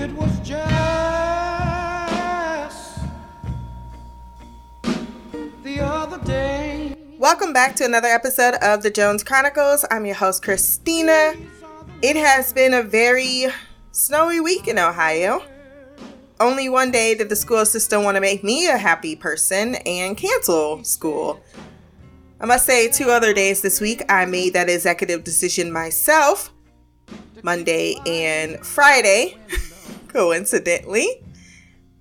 it was just the other day. Welcome back to another episode of the Jones Chronicles. I'm your host, Christina. It has been a very snowy week in Ohio. Only one day did the school system want to make me a happy person and cancel school. I must say, two other days this week, I made that executive decision myself Monday and Friday, coincidentally,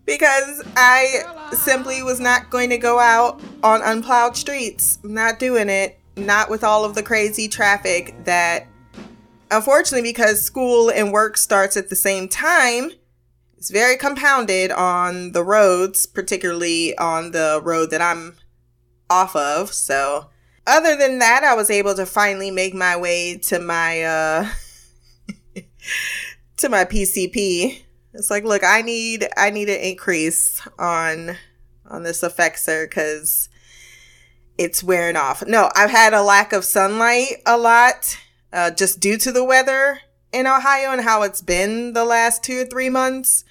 because I simply was not going to go out on unplowed streets. not doing it, not with all of the crazy traffic that, unfortunately, because school and work starts at the same time, it's very compounded on the roads, particularly on the road that I'm off of. So, other than that, I was able to finally make my way to my uh to my PCP. It's like, look, I need I need an increase on on this Effexor cuz it's wearing off. No, I've had a lack of sunlight a lot uh, just due to the weather in Ohio and how it's been the last 2 or 3 months.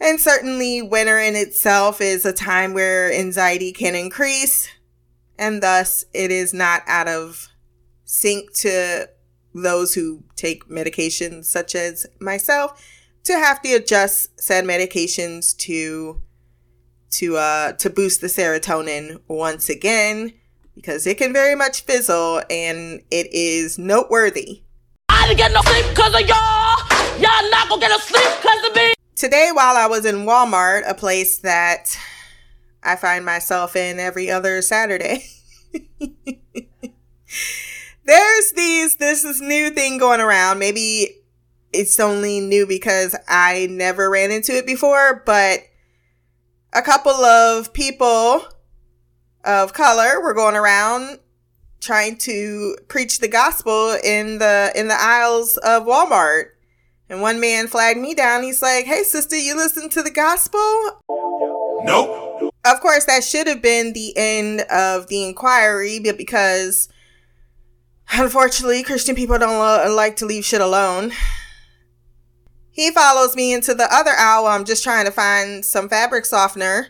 And certainly winter in itself is a time where anxiety can increase and thus it is not out of sync to those who take medications such as myself to have to adjust said medications to to uh to boost the serotonin once again because it can very much fizzle and it is noteworthy. I didn't get no sleep because of y'all. Y'all not gonna get no sleep because of me. Today, while I was in Walmart, a place that I find myself in every other Saturday. There's these, this new thing going around. Maybe it's only new because I never ran into it before, but a couple of people of color were going around trying to preach the gospel in the in the aisles of Walmart. And one man flagged me down. He's like, "Hey sister, you listen to the gospel?" Nope. Of course, that should have been the end of the inquiry, but because unfortunately Christian people don't lo- like to leave shit alone. He follows me into the other aisle. I'm just trying to find some fabric softener.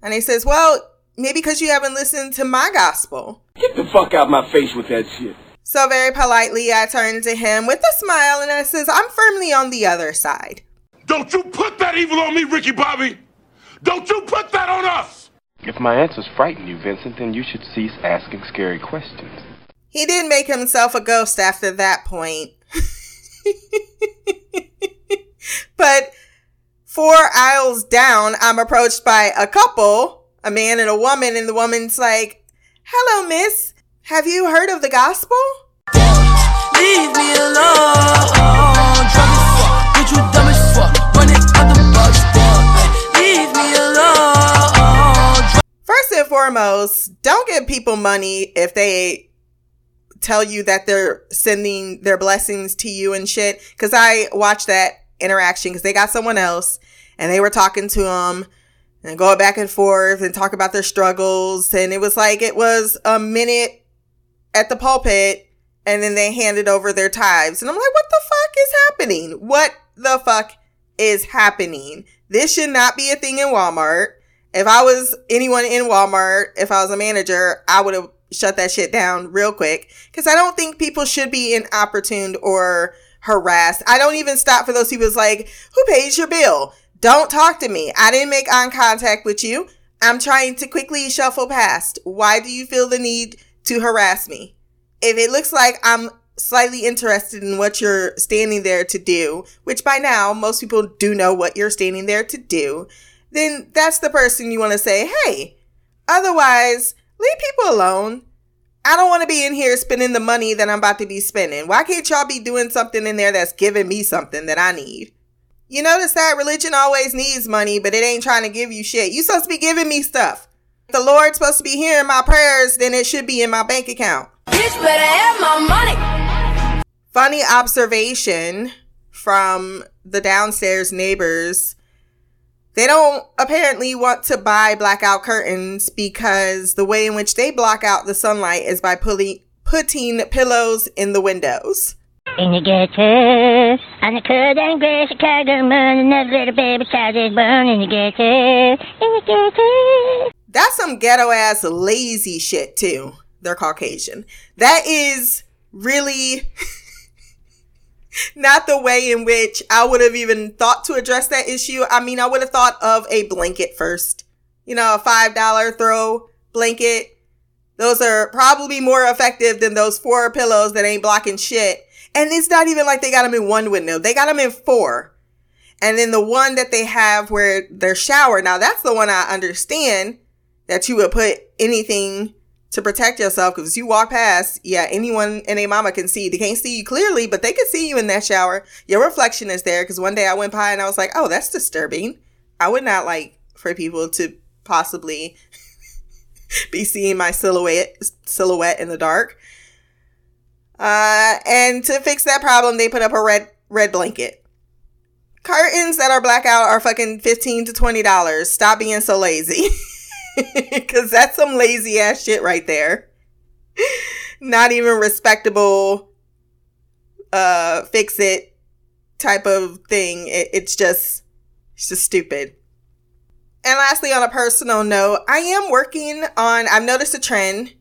And he says, Well, maybe because you haven't listened to my gospel. Get the fuck out my face with that shit. So, very politely, I turn to him with a smile and I says, I'm firmly on the other side. Don't you put that evil on me, Ricky Bobby! Don't you put that on us! If my answers frighten you, Vincent, then you should cease asking scary questions. He didn't make himself a ghost after that point. but four aisles down, I'm approached by a couple, a man and a woman, and the woman's like, Hello, miss. Have you heard of the gospel? Leave me alone. Drunk as fuck. Bitch, you dumb as fuck. Running out the. Leave me alone. First and foremost, don't give people money if they tell you that they're sending their blessings to you and shit. Cause I watched that interaction because they got someone else and they were talking to them and going back and forth and talk about their struggles. And it was like, it was a minute at the pulpit and then they handed over their tithes. And I'm like, what the fuck is happening? What the fuck is happening? This should not be a thing in Walmart. If I was anyone in Walmart, if I was a manager, I would have shut that shit down real quick. Cause I don't think people should be inopportune or harassed. I don't even stop for those people who's like, who pays your bill? Don't talk to me. I didn't make eye contact with you. I'm trying to quickly shuffle past. Why do you feel the need to harass me? If it looks like I'm slightly interested in what you're standing there to do, which by now most people do know what you're standing there to do, then that's the person you want to say, hey. Otherwise, leave people alone. I don't want to be in here spending the money that I'm about to be spending. Why can't y'all be doing something in there that's giving me something that I need? You notice that religion always needs money, but it ain't trying to give you shit. You supposed to be giving me stuff. If the Lord's supposed to be hearing my prayers, then it should be in my bank account. Bitch better have my money. Funny observation from the downstairs neighbors. They don't apparently want to buy blackout curtains because the way in which they block out the sunlight is by pulling, putting pillows in the windows. in the ghetto. On the cold and gray Chicago moon, another little baby child is born in the ghetto. In the ghetto. That's some ghetto ass lazy shit too. They're Caucasian. That is really not the way in which I would have even thought to address that issue. I mean, I would have thought of a blanket first. You know, a $5 throw blanket. Those are probably more effective than those four pillows that ain't blocking shit. And it's not even like they got them in one window. They got them in four. And then the one that they have where their shower. Now that's the one I understand that you would put anything to protect yourself because you walk past, yeah, anyone and a mama can see. They can't see you clearly, but they can see you in that shower. Your reflection is there because one day I went by and I was like, oh, that's disturbing. I would not like for people to possibly be seeing my silhouette silhouette in the dark. Uh, and to fix that problem, they put up a red red blanket. Curtains that are blackout are fucking fifteen to twenty dollars. Stop being so lazy. Cause that's some lazy ass shit right there. Not even respectable uh fix it type of thing. It, it's just it's just stupid. And lastly, on a personal note, I am working on I've noticed a trend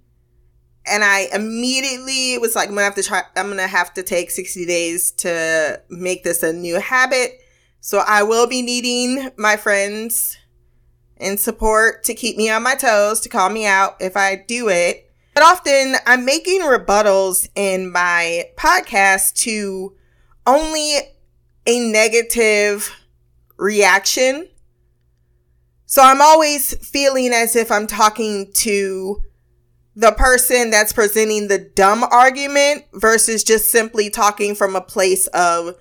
and I immediately was like, I'm gonna have to try I'm gonna have to take 60 days to make this a new habit. So I will be needing my friends and support to keep me on my toes, to call me out if I do it. But often I'm making rebuttals in my podcast to only a negative reaction. So I'm always feeling as if I'm talking to the person that's presenting the dumb argument versus just simply talking from a place of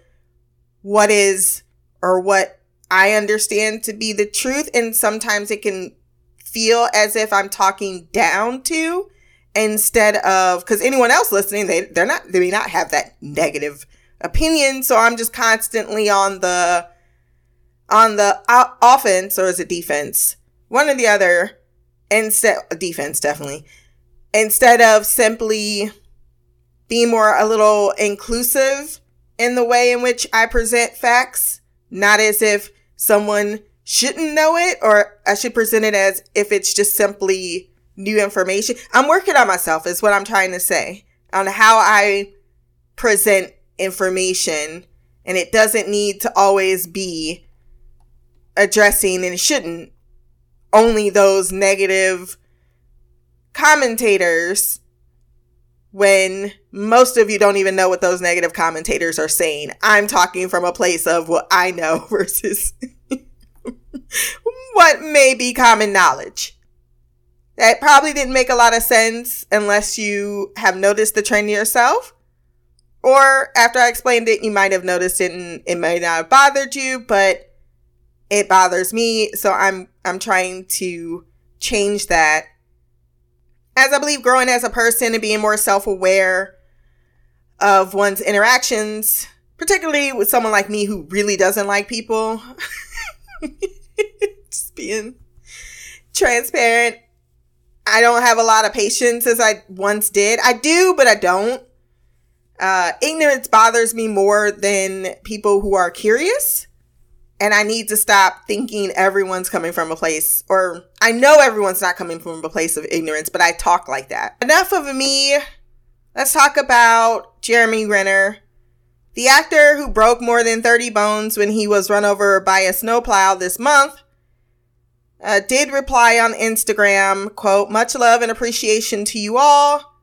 what is or what I understand to be the truth. And sometimes it can feel as if I'm talking down to instead of, because anyone else listening, they, they're not, they may not have that negative opinion. So I'm just constantly on the, on the offense or is it defense? One or the other. Instead, defense definitely. Instead of simply being more a little inclusive in the way in which I present facts, not as if someone shouldn't know it or I should present it as if it's just simply new information. I'm working on myself is what I'm trying to say on how I present information and it doesn't need to always be addressing and shouldn't only those negative commentators when most of you don't even know what those negative commentators are saying. I'm talking from a place of what I know versus what may be common knowledge. That probably didn't make a lot of sense unless you have noticed the trend yourself. Or after I explained it, you might have noticed it and it might not have bothered you, but it bothers me. So I'm, I'm trying to change that as I believe growing as a person and being more self aware of one's interactions, particularly with someone like me who really doesn't like people, just being transparent. I don't have a lot of patience as I once did. I do, but I don't. Uh, ignorance bothers me more than people who are curious and I need to stop thinking everyone's coming from a place, or I know everyone's not coming from a place of ignorance, but I talk like that. Enough of me. Let's talk about Jeremy Renner, the actor who broke more than 30 bones when he was run over by a snowplow this month. Uh, did reply on Instagram, quote, much love and appreciation to you all.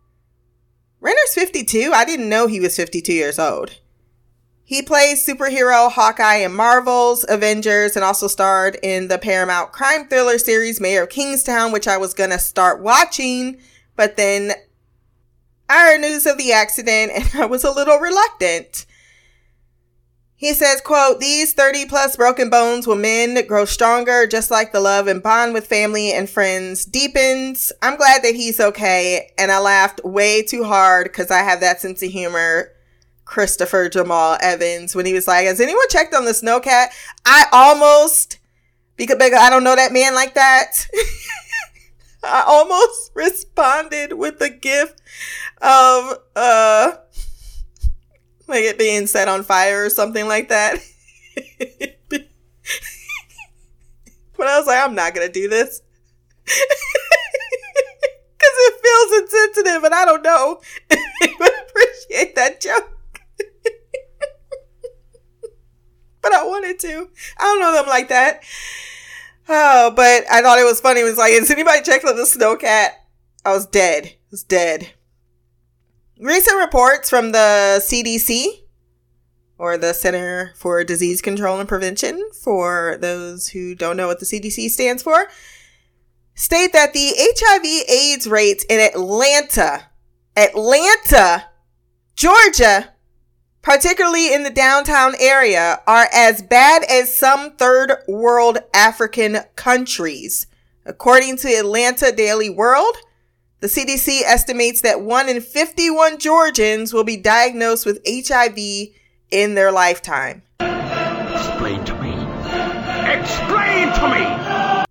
Renner's 52. I didn't know he was 52 years old. He plays superhero Hawkeye in Marvel's Avengers and also starred in the Paramount crime thriller series Mayor of Kingstown, which I was gonna start watching, but then I heard news of the accident and I was a little reluctant. He says, quote, these 30 plus broken bones will mend, grow stronger, just like the love and bond with family and friends deepens. I'm glad that he's okay. And I laughed way too hard because I have that sense of humor Christopher Jamal Evans when he was like, Has anyone checked on the snowcat? I almost, because, because I don't know that man like that. I almost responded with a gift of, uh, like it being set on fire or something like that. but I was like, I'm not gonna do this. Cause it feels insensitive and I don't know if would appreciate that joke. but I wanted to. I don't know them like that. Oh, but I thought it was funny. It was like, has anybody checked on the snowcat? I was dead. I was dead. Recent reports from the CDC, or the Center for Disease Control and Prevention, for those who don't know what the CDC stands for, state that the HIV AIDS rates in Atlanta, Atlanta, Georgia, particularly in the downtown area, are as bad as some third world African countries. According to Atlanta Daily World, the CDC estimates that 1 in 51 Georgians will be diagnosed with HIV in their lifetime. Explain to me. Explain to me!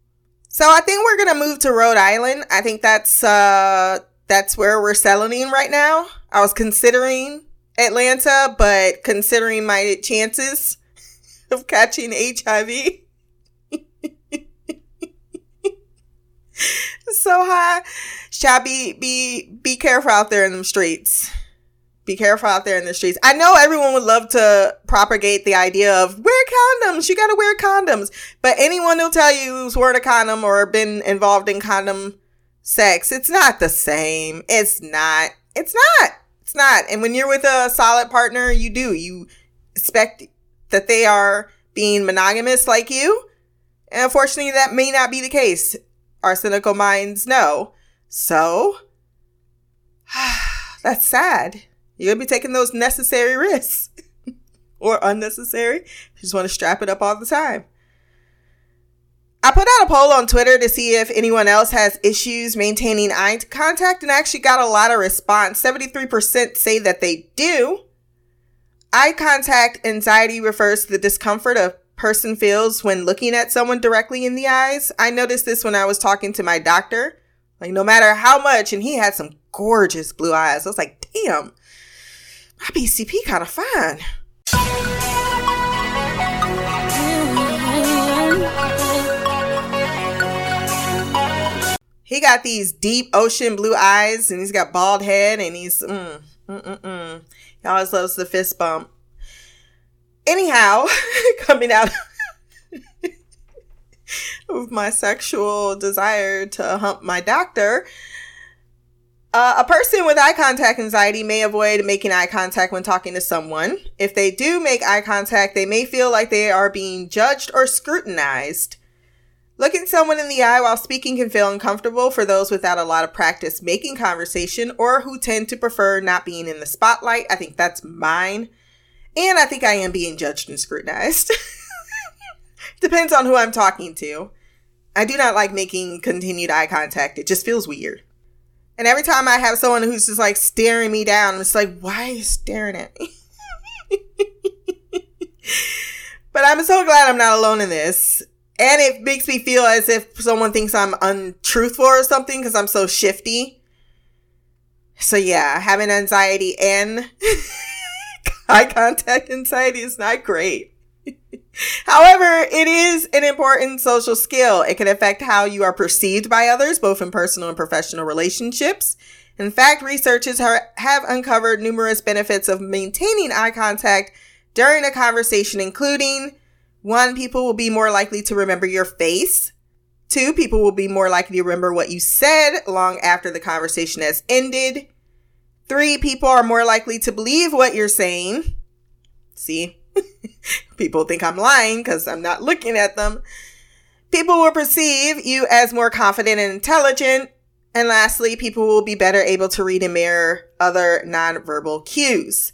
So I think we're gonna move to Rhode Island. I think that's uh that's where we're settling right now. I was considering Atlanta, but considering my chances of catching HIV so high, shall be be be careful out there in the streets. Be careful out there in the streets. I know everyone would love to propagate the idea of wear condoms. You got to wear condoms. But anyone who'll tell you who's worn a condom or been involved in condom sex, it's not the same. It's not. It's not. It's not. And when you're with a solid partner, you do. You expect that they are being monogamous like you. And unfortunately, that may not be the case. Our cynical minds know. So, that's sad. You're going to be taking those necessary risks or unnecessary. You just want to strap it up all the time. I put out a poll on Twitter to see if anyone else has issues maintaining eye contact and I actually got a lot of response. 73% say that they do. Eye contact anxiety refers to the discomfort a person feels when looking at someone directly in the eyes. I noticed this when I was talking to my doctor. Like, no matter how much, and he had some gorgeous blue eyes. I was like, damn, my PCP kind of fine. He got these deep ocean blue eyes, and he's got bald head, and he's mm, mm, mm, mm. He always loves the fist bump. Anyhow, coming out of my sexual desire to hump my doctor, uh, a person with eye contact anxiety may avoid making eye contact when talking to someone. If they do make eye contact, they may feel like they are being judged or scrutinized. Looking someone in the eye while speaking can feel uncomfortable for those without a lot of practice making conversation or who tend to prefer not being in the spotlight. I think that's mine. And I think I am being judged and scrutinized. Depends on who I'm talking to. I do not like making continued eye contact. It just feels weird. And every time I have someone who's just like staring me down, it's like, why are you staring at me? but I'm so glad I'm not alone in this. And it makes me feel as if someone thinks I'm untruthful or something because I'm so shifty. So yeah, having anxiety and eye contact anxiety is not great. However, it is an important social skill. It can affect how you are perceived by others, both in personal and professional relationships. In fact, researchers have uncovered numerous benefits of maintaining eye contact during a conversation, including one, people will be more likely to remember your face. Two, people will be more likely to remember what you said long after the conversation has ended. Three, people are more likely to believe what you're saying. See, people think I'm lying because I'm not looking at them. People will perceive you as more confident and intelligent. And lastly, people will be better able to read and mirror other nonverbal cues.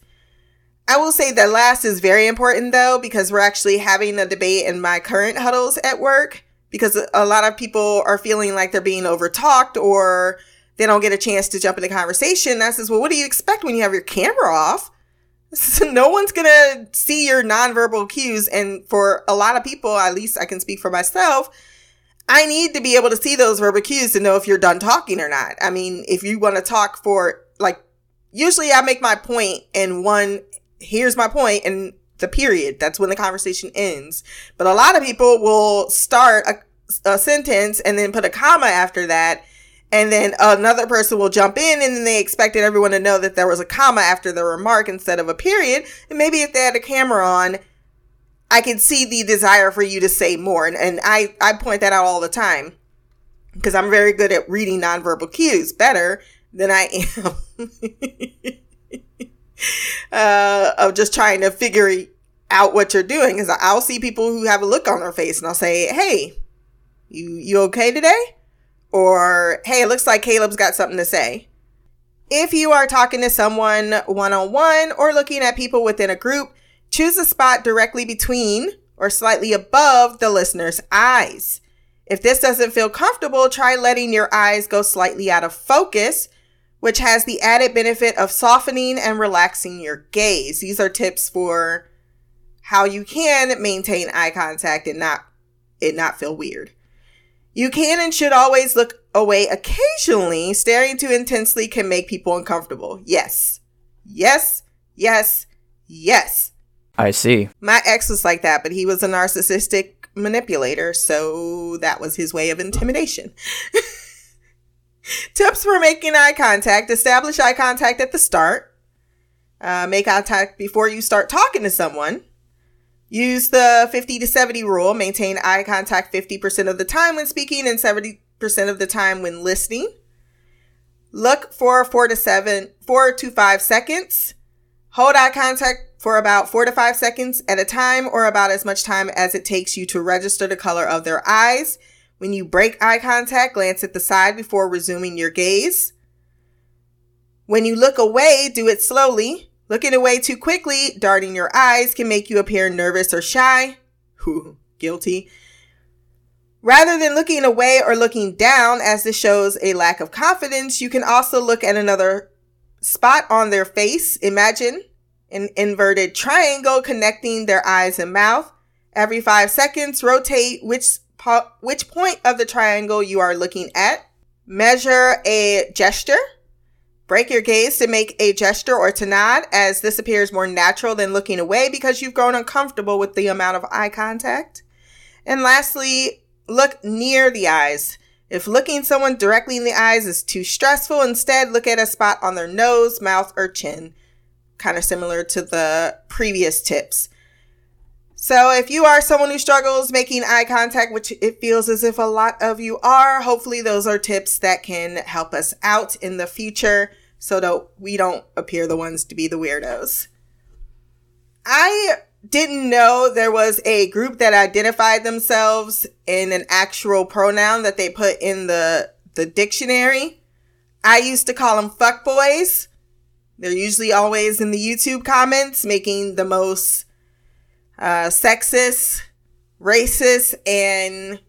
I will say that last is very important though, because we're actually having a debate in my current huddles at work because a lot of people are feeling like they're being overtalked or they don't get a chance to jump in the conversation. I says, well, what do you expect when you have your camera off? no one's gonna see your nonverbal cues. And for a lot of people, at least I can speak for myself, I need to be able to see those verbal cues to know if you're done talking or not. I mean, if you want to talk for like, usually I make my point in one here's my point and the period. That's when the conversation ends. But a lot of people will start a, a sentence and then put a comma after that. And then another person will jump in and then they expected everyone to know that there was a comma after the remark instead of a period. And maybe if they had a camera on, I could see the desire for you to say more. And, and I, I point that out all the time because I'm very good at reading nonverbal cues better than I am uh, of just trying to figure out what you're doing. Because I'll see people who have a look on their face and I'll say, "Hey, you you okay today?" Or, "Hey, it looks like Caleb's got something to say." If you are talking to someone one on one or looking at people within a group, choose a spot directly between or slightly above the listener's eyes. If this doesn't feel comfortable, try letting your eyes go slightly out of focus, which has the added benefit of softening and relaxing your gaze. These are tips for how you can maintain eye contact and not it not feel weird. You can and should always look away occasionally. Staring too intensely can make people uncomfortable. Yes. Yes. Yes. Yes. I see. My ex was like that, but he was a narcissistic manipulator, so that was his way of intimidation. Tips for making eye contact establish eye contact at the start. Uh, make contact before you start talking to someone. Use the 50 to 70 rule. Maintain eye contact 50% of the time when speaking and 70% of the time when listening. Look for four to seven, four to five seconds. Hold eye contact for about four to five seconds at a time or about as much time as it takes you to register the color of their eyes. When you break eye contact, glance at the side before resuming your gaze. When you look away, do it slowly. Looking away too quickly, darting your eyes can make you appear nervous or shy. Guilty. Rather than looking away or looking down, as this shows a lack of confidence, you can also look at another spot on their face. Imagine an inverted triangle connecting their eyes and mouth. Every five seconds, rotate which, po- which point of the triangle you are looking at. Measure a gesture. Break your gaze to make a gesture or to nod, as this appears more natural than looking away because you've grown uncomfortable with the amount of eye contact. And lastly, look near the eyes. If looking someone directly in the eyes is too stressful, instead look at a spot on their nose, mouth, or chin kind of similar to the previous tips. So if you are someone who struggles making eye contact, which it feels as if a lot of you are, hopefully those are tips that can help us out in the future so that we don't appear the ones to be the weirdos. I didn't know there was a group that identified themselves in an actual pronoun that they put in the the dictionary. I used to call them fuckboys they're usually always in the YouTube comments making the most uh, sexist, racist, and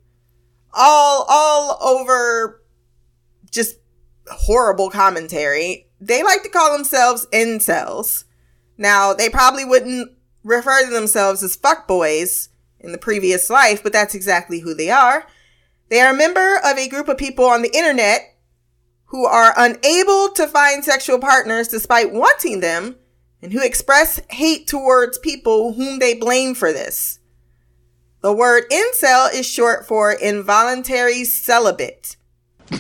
all all over just horrible commentary. They like to call themselves incels. Now, they probably wouldn't refer to themselves as fuckboys in the previous life, but that's exactly who they are. They are a member of a group of people on the internet who are unable to find sexual partners despite wanting them and who express hate towards people whom they blame for this. The word incel is short for involuntary celibate.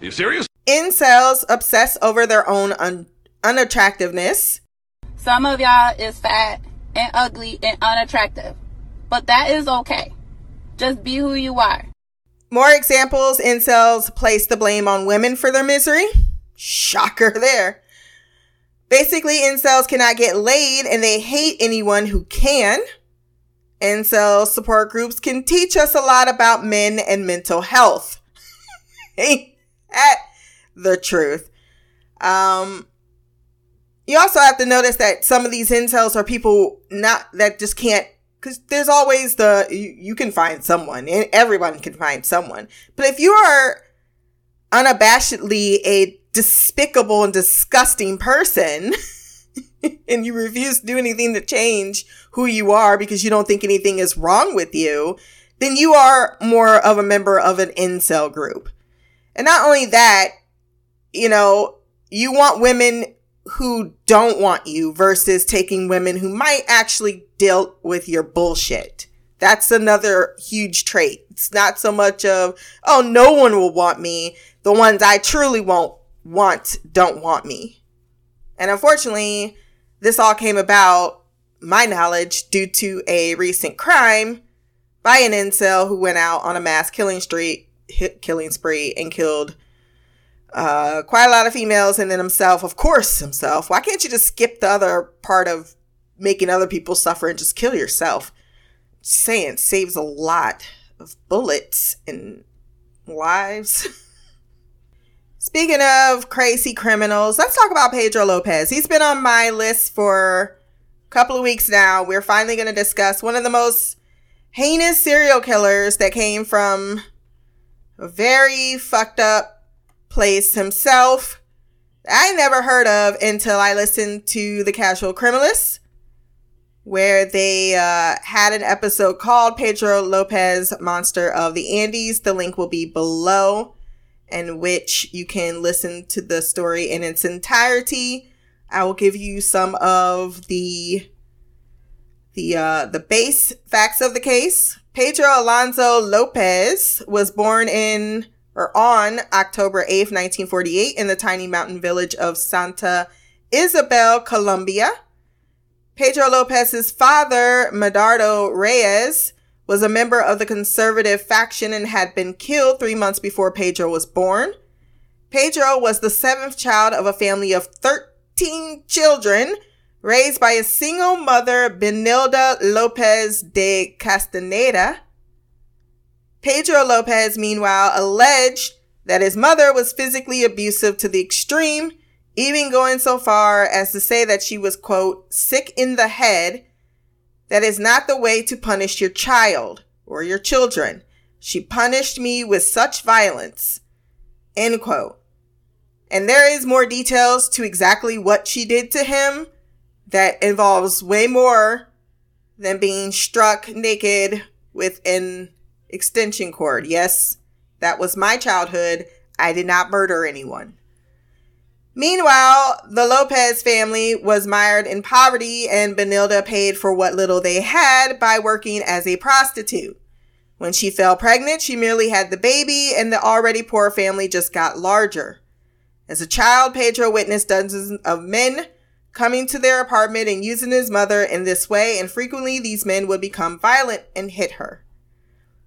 You serious? Incels obsess over their own un- unattractiveness. Some of y'all is fat and ugly and unattractive. But that is okay. Just be who you are. More examples incels place the blame on women for their misery. Shocker there. Basically, incels cannot get laid and they hate anyone who can. Incel support groups can teach us a lot about men and mental health. Ain't that the truth? Um, you also have to notice that some of these incels are people not that just can't because there's always the you, you can find someone and everyone can find someone but if you are unabashedly a despicable and disgusting person and you refuse to do anything to change who you are because you don't think anything is wrong with you then you are more of a member of an incel group. And not only that, you know, you want women who don't want you versus taking women who might actually deal with your bullshit. That's another huge trait. It's not so much of, oh, no one will want me. The ones I truly won't want don't want me. And unfortunately, this all came about, my knowledge, due to a recent crime by an incel who went out on a mass killing street, killing spree and killed uh, quite a lot of females and then himself, of course, himself. Why can't you just skip the other part of making other people suffer and just kill yourself? Just saying, saves a lot of bullets and lives. Speaking of crazy criminals, let's talk about Pedro Lopez. He's been on my list for a couple of weeks now. We're finally going to discuss one of the most heinous serial killers that came from a very fucked up place himself. I never heard of until I listened to The Casual Criminalist, where they uh, had an episode called Pedro Lopez Monster of the Andes. The link will be below in which you can listen to the story in its entirety. I will give you some of the the uh, the base facts of the case. Pedro Alonso Lopez was born in or on October 8th, 1948 in the tiny mountain village of Santa Isabel, Colombia. Pedro Lopez's father, Medardo Reyes, was a member of the conservative faction and had been killed three months before Pedro was born. Pedro was the seventh child of a family of 13 children raised by a single mother, Benilda Lopez de Castaneda. Pedro Lopez, meanwhile, alleged that his mother was physically abusive to the extreme, even going so far as to say that she was, quote, sick in the head that is not the way to punish your child or your children. She punished me with such violence. End quote. And there is more details to exactly what she did to him that involves way more than being struck naked with an extension cord. Yes, that was my childhood. I did not murder anyone. Meanwhile, the Lopez family was mired in poverty and Benilda paid for what little they had by working as a prostitute. When she fell pregnant, she merely had the baby and the already poor family just got larger. As a child, Pedro witnessed dozens of men coming to their apartment and using his mother in this way, and frequently these men would become violent and hit her.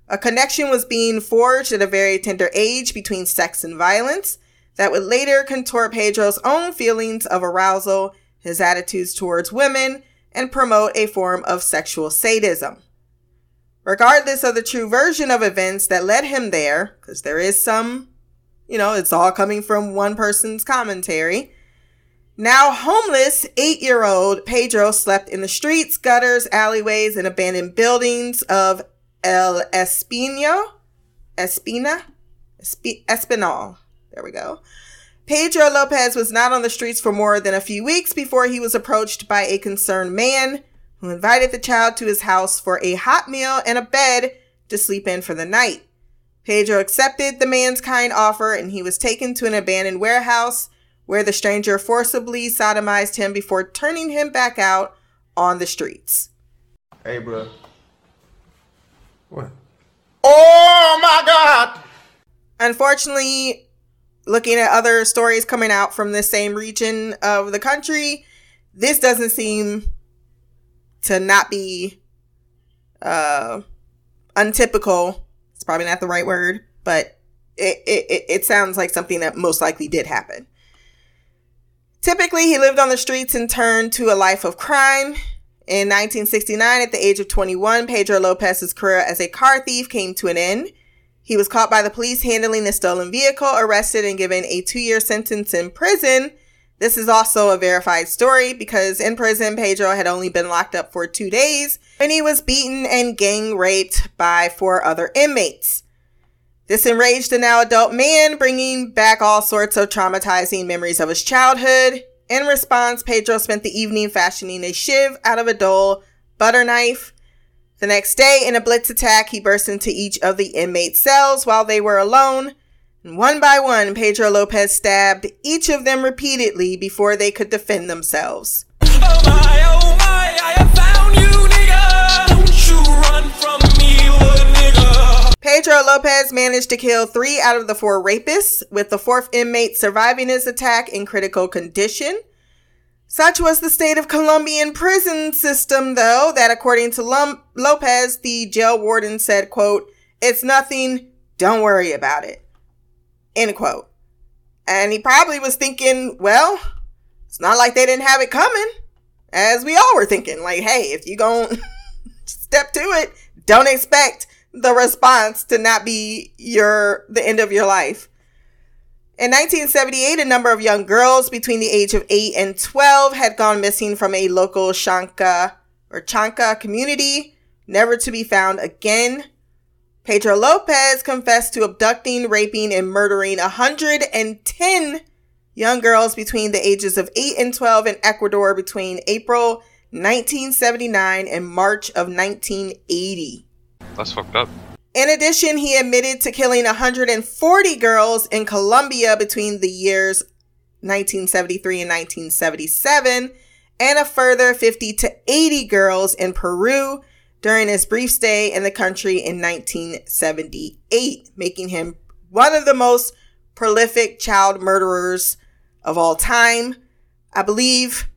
A connection was being forged at a very tender age between sex and violence, that would later contort Pedro's own feelings of arousal, his attitudes towards women, and promote a form of sexual sadism. Regardless of the true version of events that led him there, because there is some, you know, it's all coming from one person's commentary. Now homeless eight year old Pedro slept in the streets, gutters, alleyways, and abandoned buildings of El Espino, Espina, Esp- Espinal, there we go. Pedro Lopez was not on the streets for more than a few weeks before he was approached by a concerned man who invited the child to his house for a hot meal and a bed to sleep in for the night. Pedro accepted the man's kind offer and he was taken to an abandoned warehouse where the stranger forcibly sodomized him before turning him back out on the streets. Hey, bro. What? Oh my God! Unfortunately, looking at other stories coming out from the same region of the country, this doesn't seem to not be uh, untypical. It's probably not the right word, but it, it, it sounds like something that most likely did happen. Typically, he lived on the streets and turned to a life of crime. In 1969, at the age of 21, Pedro Lopez's career as a car thief came to an end. He was caught by the police handling a stolen vehicle, arrested, and given a two year sentence in prison. This is also a verified story because in prison, Pedro had only been locked up for two days and he was beaten and gang raped by four other inmates. This enraged the now adult man, bringing back all sorts of traumatizing memories of his childhood. In response, Pedro spent the evening fashioning a shiv out of a dull butter knife The next day, in a blitz attack, he burst into each of the inmate cells while they were alone. And one by one, Pedro Lopez stabbed each of them repeatedly before they could defend themselves. Oh my, oh my, Pedro Lopez managed to kill three out of the four rapists, with the fourth inmate surviving his attack in critical condition. Such was the state of Colombian prison system, though, that according to Lopez, the jail warden said, quote, it's nothing, don't worry about it, end quote. And he probably was thinking, well, it's not like they didn't have it coming, as we all were thinking, like, hey, if you gon' step to it, don't expect the response to not be your the end of your life. In 1978, a number of young girls between the age of 8 and 12 had gone missing from a local Shanka or Chanka community, never to be found again. Pedro Lopez confessed to abducting, raping, and murdering 110 young girls between the ages of 8 and 12 in Ecuador between April 1979 and March of 1980. That's fucked up. In addition, he admitted to killing 140 girls in Colombia between the years 1973 and 1977, and a further 50 to 80 girls in Peru during his brief stay in the country in 1978, making him one of the most prolific child murderers of all time. I believe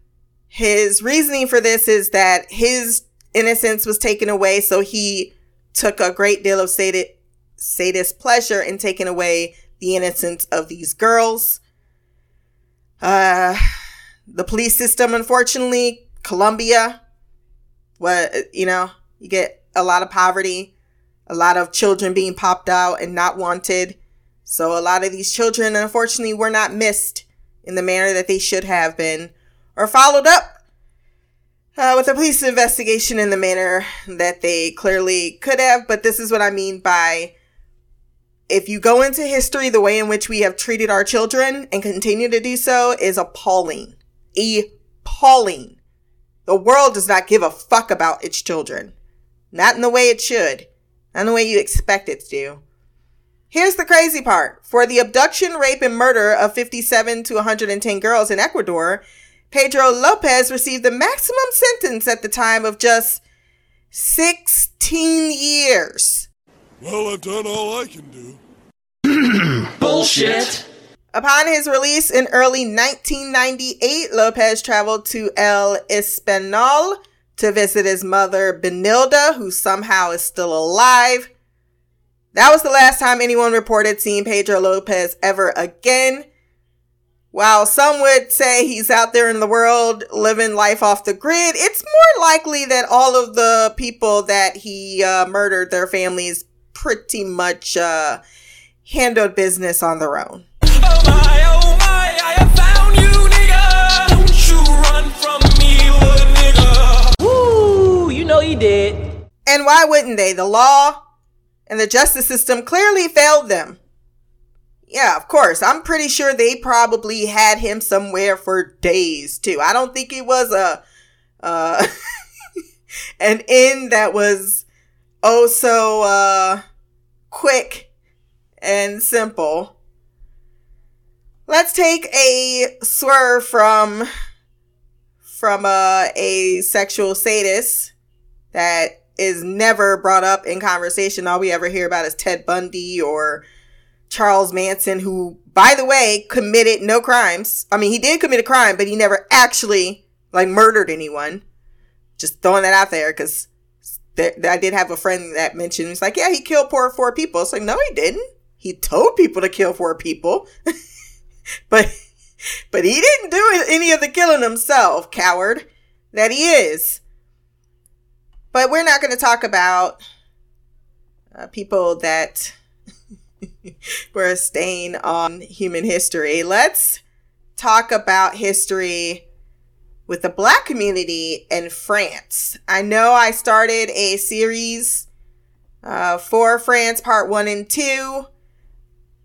his reasoning for this is that his innocence was taken away, so he took a great deal of sadist, sadist pleasure in taking away the innocence of these girls. Uh, the police system, unfortunately, Colombia, what, you know, you get a lot of poverty, a lot of children being popped out and not wanted. So a lot of these children, unfortunately, were not missed in the manner that they should have been or followed up uh, with a police investigation in the manner that they clearly could have. But this is what I mean by if you go into history, the way in which we have treated our children and continue to do so is appalling. Appalling. The world does not give a fuck about its children. Not in the way it should. Not in the way you expect it to. Here's the crazy part. For the abduction, rape, and murder of 57 to 110 girls in Ecuador, Pedro Lopez received the maximum sentence at the time of just 16 years. Well, I've done all I can do. Bullshit. Upon his release in early 1998, Lopez traveled to El Espanol to visit his mother, Benilda, who somehow is still alive. That was the last time anyone reported seeing Pedro Lopez ever again. While some would say he's out there in the world living life off the grid, it's more likely that all of the people that he uh, murdered, their families, pretty much uh, handled business on their own. Oh my, oh my, I have found you, nigga. Don't you run from me, little nigga. Woo, you know you did. And why wouldn't they? The law and the justice system clearly failed them. Yeah, of course. I'm pretty sure they probably had him somewhere for days too. I don't think it was a uh an end that was oh so uh quick and simple. Let's take a swerve from from uh, a sexual sadist that is never brought up in conversation. All we ever hear about is Ted Bundy or Charles Manson, who, by the way, committed no crimes. I mean, he did commit a crime, but he never actually like murdered anyone. Just throwing that out there because I did have a friend that mentioned it's like, yeah, he killed poor four people. It's like, no, he didn't. He told people to kill four people, but but he didn't do any of the killing himself, coward that he is. But we're not going to talk about uh, people that were a stain on human history. Let's talk about history with the black community in France. I know I started a series uh, for France, part one and two.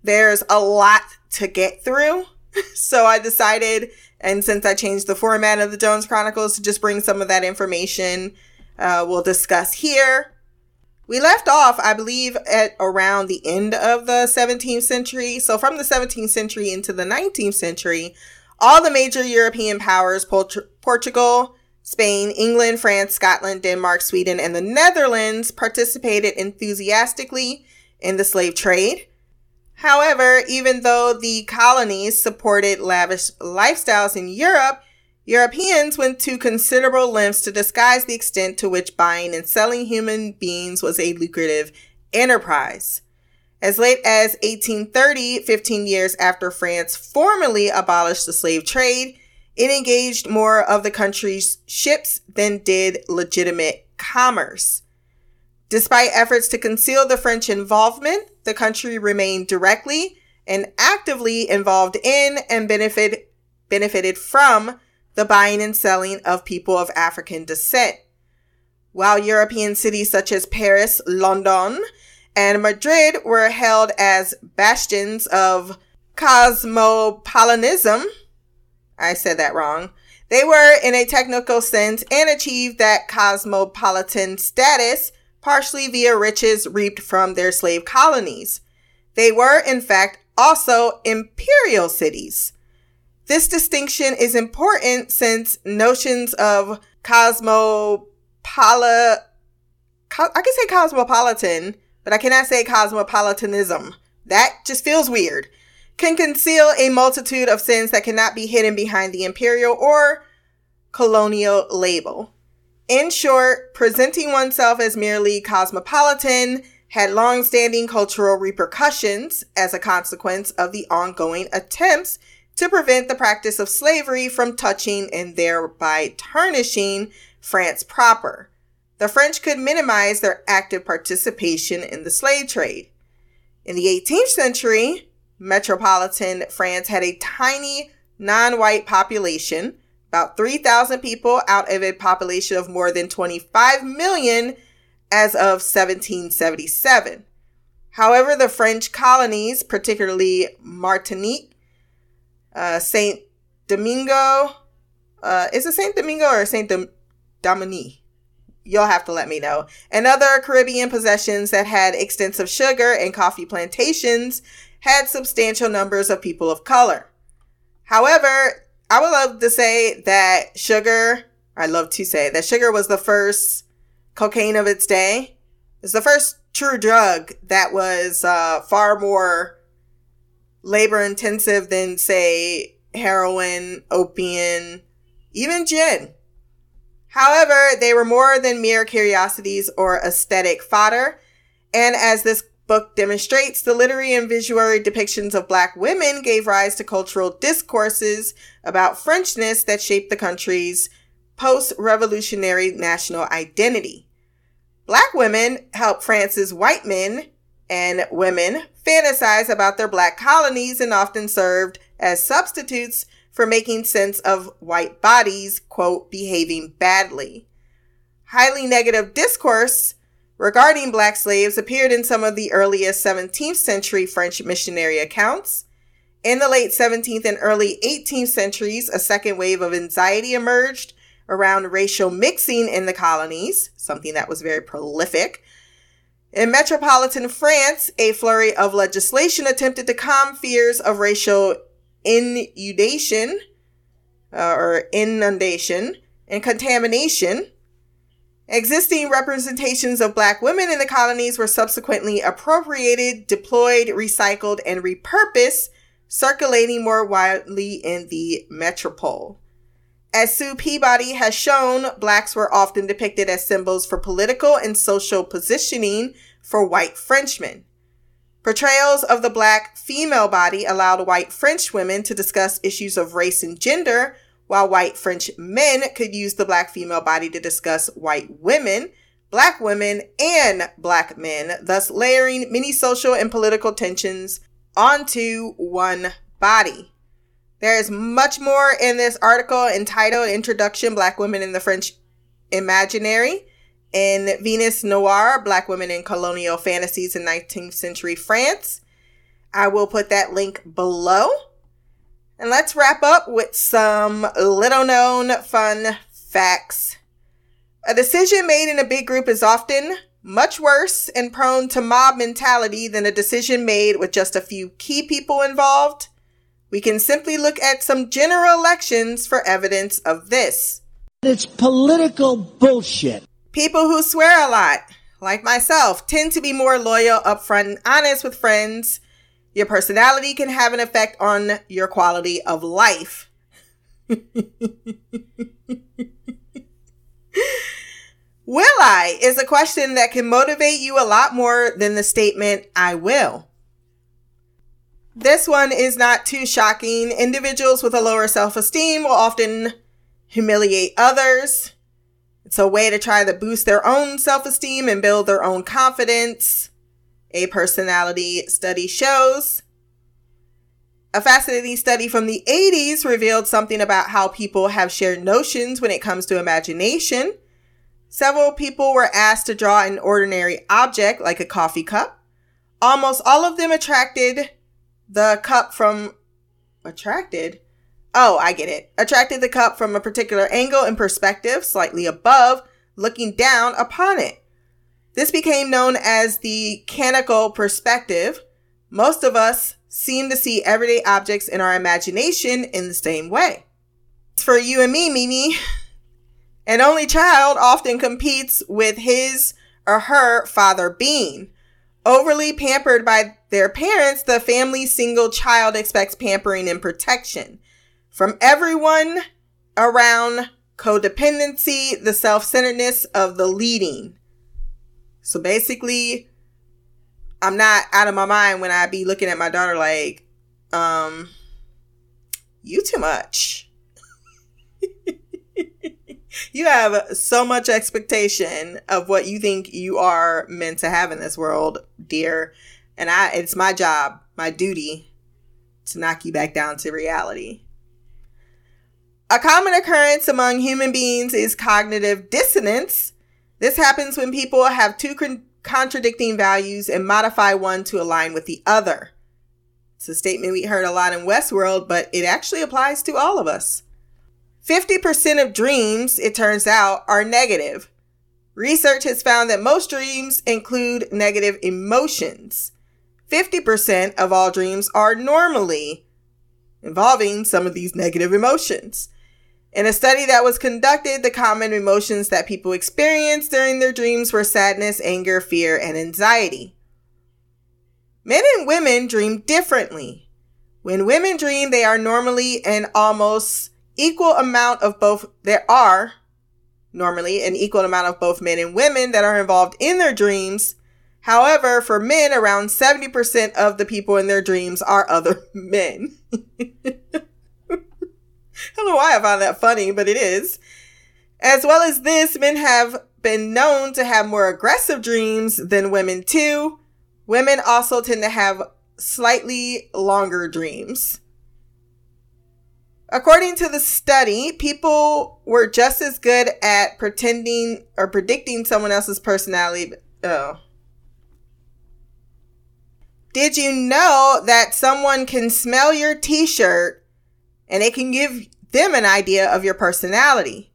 There's a lot to get through. So I decided, and since I changed the format of the Jones Chronicles, to just bring some of that information uh, we'll discuss here. We left off, I believe, at around the end of the 17th century. So, from the 17th century into the 19th century, all the major European powers, Port- Portugal, Spain, England, France, Scotland, Denmark, Sweden, and the Netherlands, participated enthusiastically in the slave trade. However, even though the colonies supported lavish lifestyles in Europe, Europeans went to considerable lengths to disguise the extent to which buying and selling human beings was a lucrative enterprise. As late as 1830, 15 years after France formally abolished the slave trade, it engaged more of the country's ships than did legitimate commerce. Despite efforts to conceal the French involvement, the country remained directly and actively involved in and benefit, benefited from the buying and selling of people of African descent. While European cities such as Paris, London, and Madrid were held as bastions of cosmopolitanism, I said that wrong. They were, in a technical sense, and achieved that cosmopolitan status partially via riches reaped from their slave colonies. They were, in fact, also imperial cities. This distinction is important since notions of cosmopolit, co- I can say cosmopolitan, but I cannot say cosmopolitanism. That just feels weird. Can conceal a multitude of sins that cannot be hidden behind the imperial or colonial label. In short, presenting oneself as merely cosmopolitan had long standing cultural repercussions as a consequence of the ongoing attempts to prevent the practice of slavery from touching and thereby tarnishing France proper. The French could minimize their active participation in the slave trade. In the 18th century, metropolitan France had a tiny non white population, about 3,000 people out of a population of more than 25 million as of 1777. However, the French colonies, particularly Martinique, uh, Saint Domingo. Uh, is it Saint Domingo or Saint Dom- Dominique? You'll have to let me know. And other Caribbean possessions that had extensive sugar and coffee plantations had substantial numbers of people of color. However, I would love to say that sugar, I love to say that sugar was the first cocaine of its day. It's the first true drug that was uh, far more labor intensive than, say, heroin, opium, even gin. However, they were more than mere curiosities or aesthetic fodder. And as this book demonstrates, the literary and visual depictions of black women gave rise to cultural discourses about Frenchness that shaped the country's post revolutionary national identity. Black women helped France's white men and women fantasize about their black colonies and often served as substitutes for making sense of white bodies, quote, behaving badly. Highly negative discourse regarding black slaves appeared in some of the earliest 17th century French missionary accounts. In the late 17th and early 18th centuries, a second wave of anxiety emerged around racial mixing in the colonies, something that was very prolific, in metropolitan France, a flurry of legislation attempted to calm fears of racial inundation uh, or inundation and contamination. Existing representations of black women in the colonies were subsequently appropriated, deployed, recycled, and repurposed, circulating more widely in the metropole. As Sue Peabody has shown, blacks were often depicted as symbols for political and social positioning for white Frenchmen. Portrayals of the black female body allowed white French women to discuss issues of race and gender, while white French men could use the black female body to discuss white women, black women, and black men, thus layering many social and political tensions onto one body. There is much more in this article entitled Introduction Black Women in the French Imaginary. In Venus Noire, Black Women in Colonial Fantasies in 19th Century France. I will put that link below. And let's wrap up with some little known fun facts. A decision made in a big group is often much worse and prone to mob mentality than a decision made with just a few key people involved. We can simply look at some general elections for evidence of this. It's political bullshit. People who swear a lot, like myself, tend to be more loyal, upfront, and honest with friends. Your personality can have an effect on your quality of life. will I is a question that can motivate you a lot more than the statement, I will. This one is not too shocking. Individuals with a lower self esteem will often humiliate others. It's a way to try to boost their own self esteem and build their own confidence. A personality study shows. A fascinating study from the 80s revealed something about how people have shared notions when it comes to imagination. Several people were asked to draw an ordinary object like a coffee cup. Almost all of them attracted the cup from attracted. Oh, I get it. Attracted the cup from a particular angle and perspective, slightly above, looking down upon it. This became known as the canonical perspective. Most of us seem to see everyday objects in our imagination in the same way. For you and me, Mimi, an only child often competes with his or her father being. Overly pampered by their parents, the family single child expects pampering and protection. From everyone around codependency, the self centeredness of the leading. So basically, I'm not out of my mind when I be looking at my daughter like, um, you too much. You have so much expectation of what you think you are meant to have in this world, dear. And I it's my job, my duty to knock you back down to reality. A common occurrence among human beings is cognitive dissonance. This happens when people have two con- contradicting values and modify one to align with the other. It's a statement we heard a lot in Westworld, but it actually applies to all of us. 50% of dreams, it turns out, are negative. Research has found that most dreams include negative emotions. 50% of all dreams are normally involving some of these negative emotions. In a study that was conducted, the common emotions that people experience during their dreams were sadness, anger, fear, and anxiety. Men and women dream differently. When women dream, they are normally and almost equal amount of both, there are normally an equal amount of both men and women that are involved in their dreams. However, for men, around 70% of the people in their dreams are other men. I don't know why I find that funny, but it is. As well as this, men have been known to have more aggressive dreams than women too. Women also tend to have slightly longer dreams. According to the study, people were just as good at pretending or predicting someone else's personality. Oh. Did you know that someone can smell your t shirt and it can give them an idea of your personality.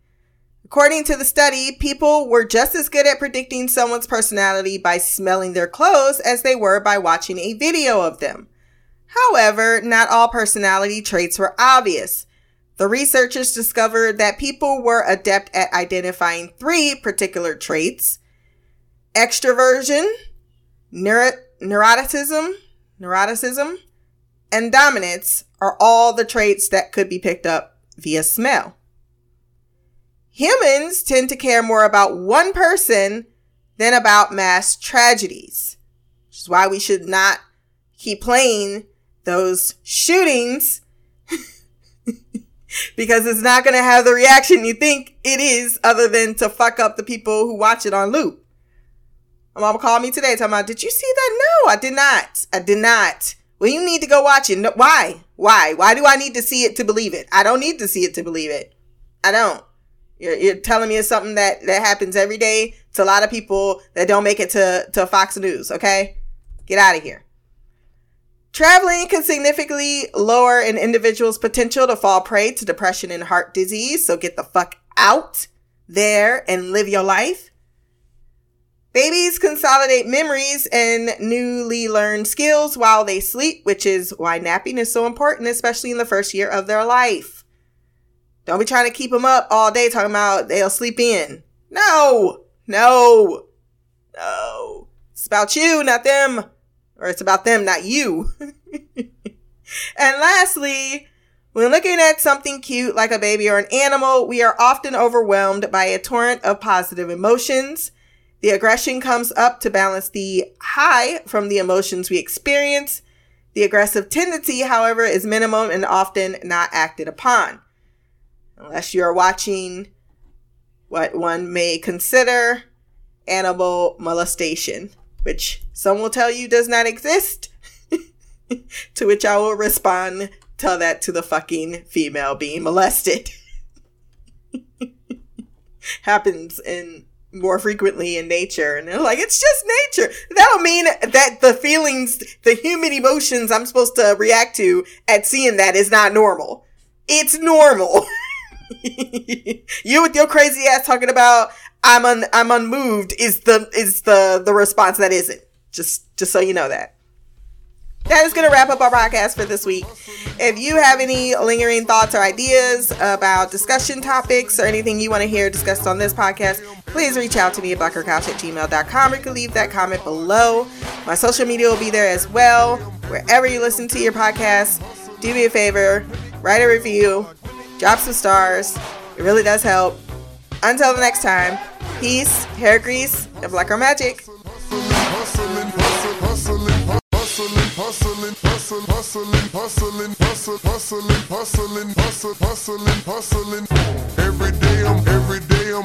According to the study, people were just as good at predicting someone's personality by smelling their clothes as they were by watching a video of them. However, not all personality traits were obvious. The researchers discovered that people were adept at identifying three particular traits extroversion, neuro- neuroticism, neuroticism, and dominance are all the traits that could be picked up via smell. Humans tend to care more about one person than about mass tragedies, which is why we should not keep playing those shootings because it's not going to have the reaction you think it is other than to fuck up the people who watch it on loop. My mama called me today talking about, did you see that? No, I did not. I did not. Well, you need to go watch it. No, why? Why? Why do I need to see it to believe it? I don't need to see it to believe it. I don't. You're, you're telling me it's something that, that happens every day to a lot of people that don't make it to, to Fox News, okay? Get out of here. Traveling can significantly lower an individual's potential to fall prey to depression and heart disease, so get the fuck out. there and live your life. Babies consolidate memories and newly learned skills while they sleep, which is why napping is so important, especially in the first year of their life. Don't be trying to keep them up all day talking about they'll sleep in. No, no, no. It's about you, not them. Or it's about them, not you. and lastly, when looking at something cute like a baby or an animal, we are often overwhelmed by a torrent of positive emotions. The aggression comes up to balance the high from the emotions we experience. The aggressive tendency, however, is minimum and often not acted upon. Unless you're watching what one may consider animal molestation, which some will tell you does not exist. to which I will respond, tell that to the fucking female being molested. Happens in more frequently in nature. And they're like, it's just nature. That don't mean that the feelings, the human emotions I'm supposed to react to at seeing that is not normal. It's normal. you with your crazy ass talking about I'm un, I'm unmoved is the is the the response that isn't. Just just so you know that. That is going to wrap up our podcast for this week. If you have any lingering thoughts or ideas about discussion topics or anything you want to hear discussed on this podcast, please reach out to me at blackercouch at gmail.com or you can leave that comment below. My social media will be there as well. Wherever you listen to your podcast, do me a favor, write a review, drop some stars. It really does help. Until the next time, peace, hair grease, and black girl magic. Every day I'm, every day I'm.